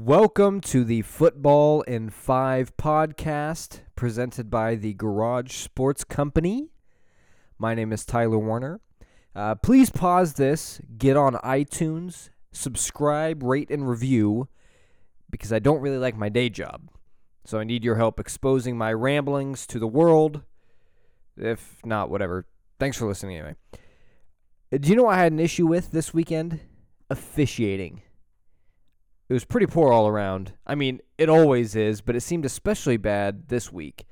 Welcome to the Football in Five podcast presented by the Garage Sports Company. My name is Tyler Werner. Uh, please pause this, get on iTunes, subscribe, rate, and review because I don't really like my day job. So I need your help exposing my ramblings to the world. If not, whatever. Thanks for listening anyway. Uh, Do you know what I had an issue with this weekend? Officiating. It was pretty poor all around. I mean, it always is, but it seemed especially bad this week.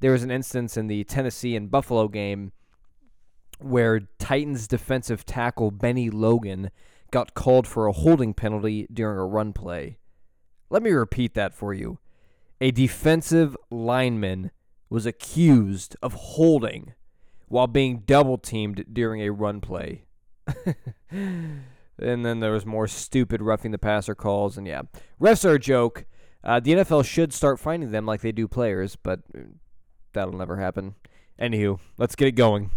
There was an instance in the Tennessee and Buffalo game where Titans defensive tackle Bennie Logan got called for a holding penalty during a run play. Let me repeat that for you. A defensive lineman was accused of holding while being double teamed during a run play. and then there was more stupid roughing the passer calls, and yeah, refs are a joke. Uh, the NFL should start finding them like they do players, but uh, that'll never happen. Anywho, let's get it going.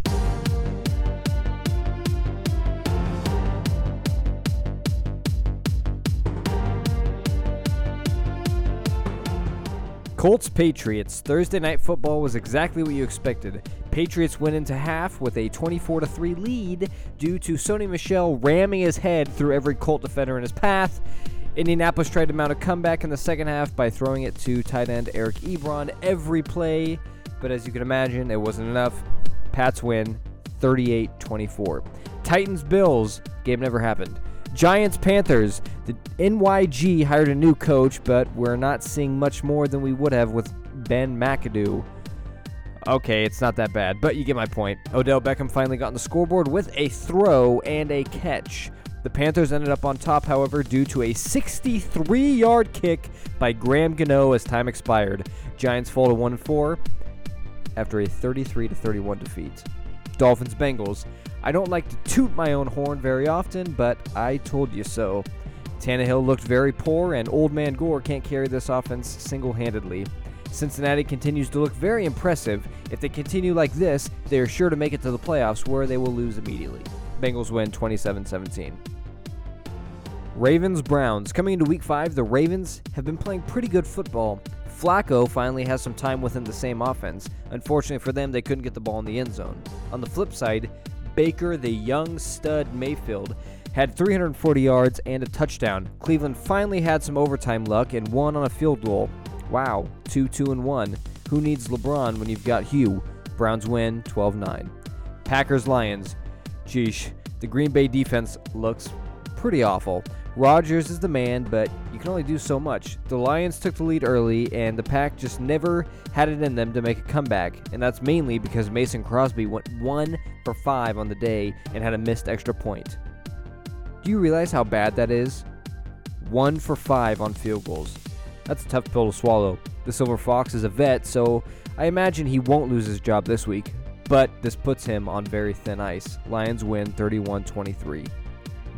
Colts Patriots. Thursday night football was exactly what you expected. Patriots went into half with a 24 3 lead due to Sony Michel ramming his head through every Colt defender in his path. Indianapolis tried to mount a comeback in the second half by throwing it to tight end Eric Ebron every play, but as you can imagine, it wasn't enough. Pats win 38 24. Titans Bills, game never happened. Giants Panthers. The NYG hired a new coach, but we're not seeing much more than we would have with Ben McAdoo. Okay, it's not that bad, but you get my point. Odell Beckham finally got on the scoreboard with a throw and a catch. The Panthers ended up on top, however, due to a 63 yard kick by Graham Gano as time expired. Giants fall to 1 4 after a 33 31 defeat. Dolphins Bengals. I don't like to toot my own horn very often, but I told you so. Tannehill looked very poor, and Old Man Gore can't carry this offense single handedly. Cincinnati continues to look very impressive. If they continue like this, they are sure to make it to the playoffs where they will lose immediately. Bengals win 27 17. Ravens Browns. Coming into week 5, the Ravens have been playing pretty good football. Flacco finally has some time within the same offense. Unfortunately for them, they couldn't get the ball in the end zone. On the flip side, Baker, the young stud Mayfield, had 340 yards and a touchdown. Cleveland finally had some overtime luck and won on a field goal. Wow, 2 2 and 1. Who needs LeBron when you've got Hue? Browns win 12 9. Packers Lions. Geesh, the Green Bay defense looks pretty awful. Rodgers is the man, but you can only do so much. The Lions took the lead early, and the Pack just never had it in them to make a comeback, and that's mainly because Mason Crosby went 1 for 5 on the day and had a missed extra point. Do you realize how bad that is? 1 for 5 on field goals. That's a tough pill to swallow. The Silver Fox is a vet, so I imagine he won't lose his job this week, but this puts him on very thin ice. Lions win 31 23.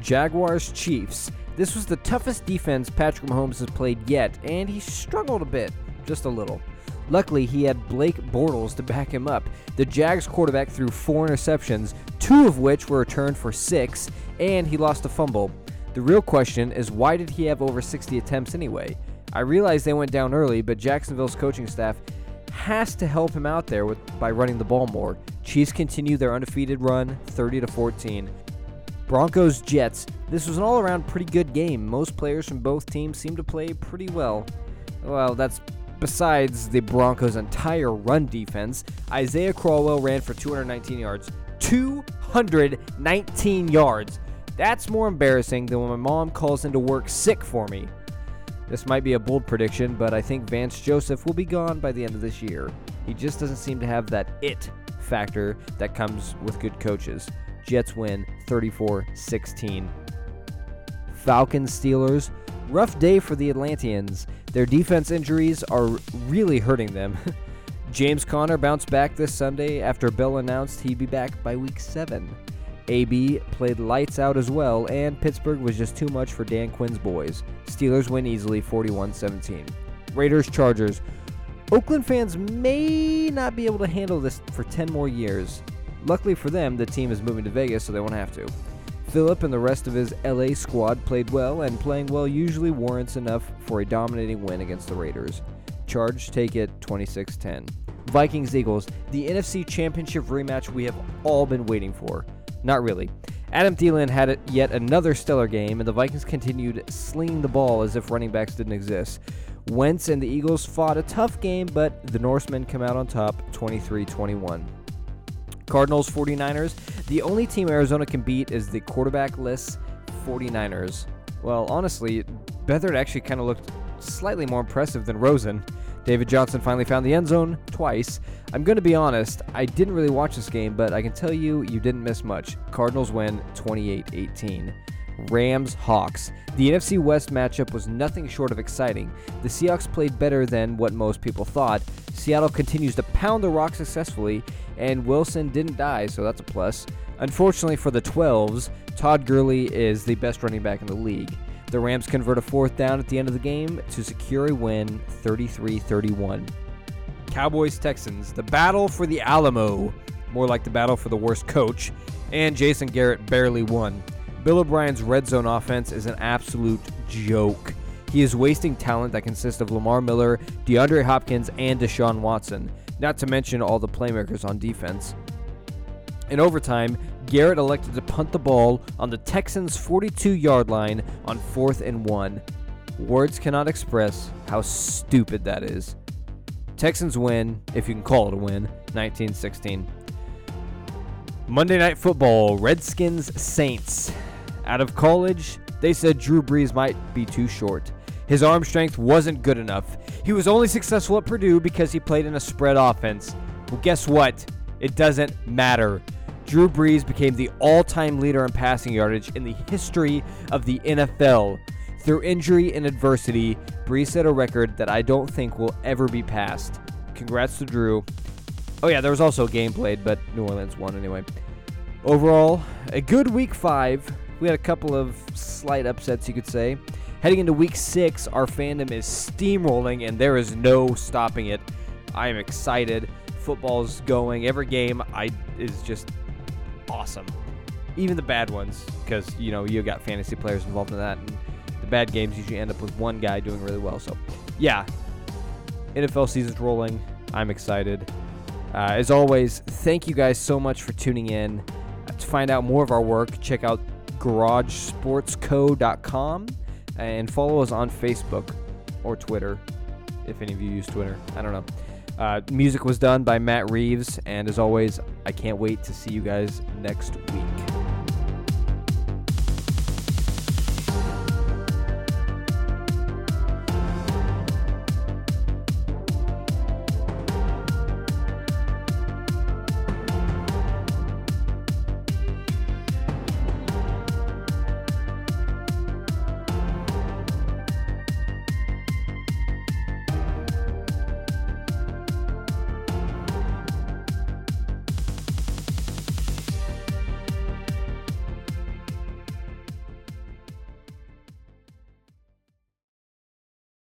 Jaguars Chiefs. This was the toughest defense Patrick Mahomes has played yet, and he struggled a bit, just a little. Luckily, he had Blake Bortles to back him up. The Jags quarterback threw four interceptions, two of which were returned for six, and he lost a fumble. The real question is why did he have over 60 attempts anyway? I realize they went down early, but Jacksonville's coaching staff has to help him out there with, by running the ball more. Chiefs continue their undefeated run, 30 to 14. Broncos Jets. This was an all around pretty good game. Most players from both teams seemed to play pretty well. Well, that's besides the Broncos' entire run defense. Isaiah Crowell ran for 219 yards. 219 yards. That's more embarrassing than when my mom calls into work sick for me. This might be a bold prediction, but I think Vance Joseph will be gone by the end of this year. He just doesn't seem to have that it factor that comes with good coaches. Jets win 34 16. Falcons Steelers. Rough day for the Atlanteans. Their defense injuries are really hurting them. James Conner bounced back this Sunday after Bell announced he'd be back by week 7. AB played lights out as well, and Pittsburgh was just too much for Dan Quinn's boys. Steelers win easily 41 17. Raiders Chargers. Oakland fans may not be able to handle this for 10 more years. Luckily for them, the team is moving to Vegas, so they won't have to. Philip and the rest of his LA squad played well, and playing well usually warrants enough for a dominating win against the Raiders. Charge take it 26 10. Vikings Eagles, the NFC Championship rematch we have all been waiting for. Not really. Adam Thielen had yet another stellar game, and the Vikings continued slinging the ball as if running backs didn't exist. Wentz and the Eagles fought a tough game, but the Norsemen come out on top 23 21. Cardinals 49ers, the only team Arizona can beat is the quarterbackless 49ers. Well, honestly, Beathard actually kind of looked slightly more impressive than Rosen. David Johnson finally found the end zone twice. I'm going to be honest, I didn't really watch this game, but I can tell you, you didn't miss much. Cardinals win 28 18. Rams Hawks. The NFC West matchup was nothing short of exciting. The Seahawks played better than what most people thought. Seattle continues to pound the rock successfully, and Wilson didn't die, so that's a plus. Unfortunately for the 12s, Todd Gurley is the best running back in the league. The Rams convert a fourth down at the end of the game to secure a win 33 31. Cowboys Texans, the battle for the Alamo, more like the battle for the worst coach, and Jason Garrett barely won. Bill O'Brien's red zone offense is an absolute joke. He is wasting talent that consists of Lamar Miller, DeAndre Hopkins, and Deshaun Watson, not to mention all the playmakers on defense. In overtime, Garrett elected to punt the ball on the Texans' 42 yard line on 4th and 1. Words cannot express how stupid that is. Texans win, if you can call it a win, 1916. Monday Night Football, Redskins Saints. Out of college, they said Drew Brees might be too short. His arm strength wasn't good enough. He was only successful at Purdue because he played in a spread offense. Well, guess what? It doesn't matter. Drew Brees became the all time leader in passing yardage in the history of the NFL. Through injury and adversity, Brees set a record that I don't think will ever be passed. Congrats to Drew. Oh, yeah, there was also a game played, but New Orleans won anyway. Overall, a good week five. We had a couple of slight upsets, you could say. Heading into week six, our fandom is steamrolling, and there is no stopping it. I am excited. Football's going. Every game I is just awesome. Even the bad ones, because you know you got fantasy players involved in that, and the bad games usually end up with one guy doing really well. So, yeah, NFL season's rolling. I'm excited. Uh, as always, thank you guys so much for tuning in. to find out more of our work, check out garagesportsco.com and follow us on Facebook or Twitter, if any of you use Twitter. I don't know. Uh, music was done by Matt Reeves, and as always, I can't wait to see you guys next week.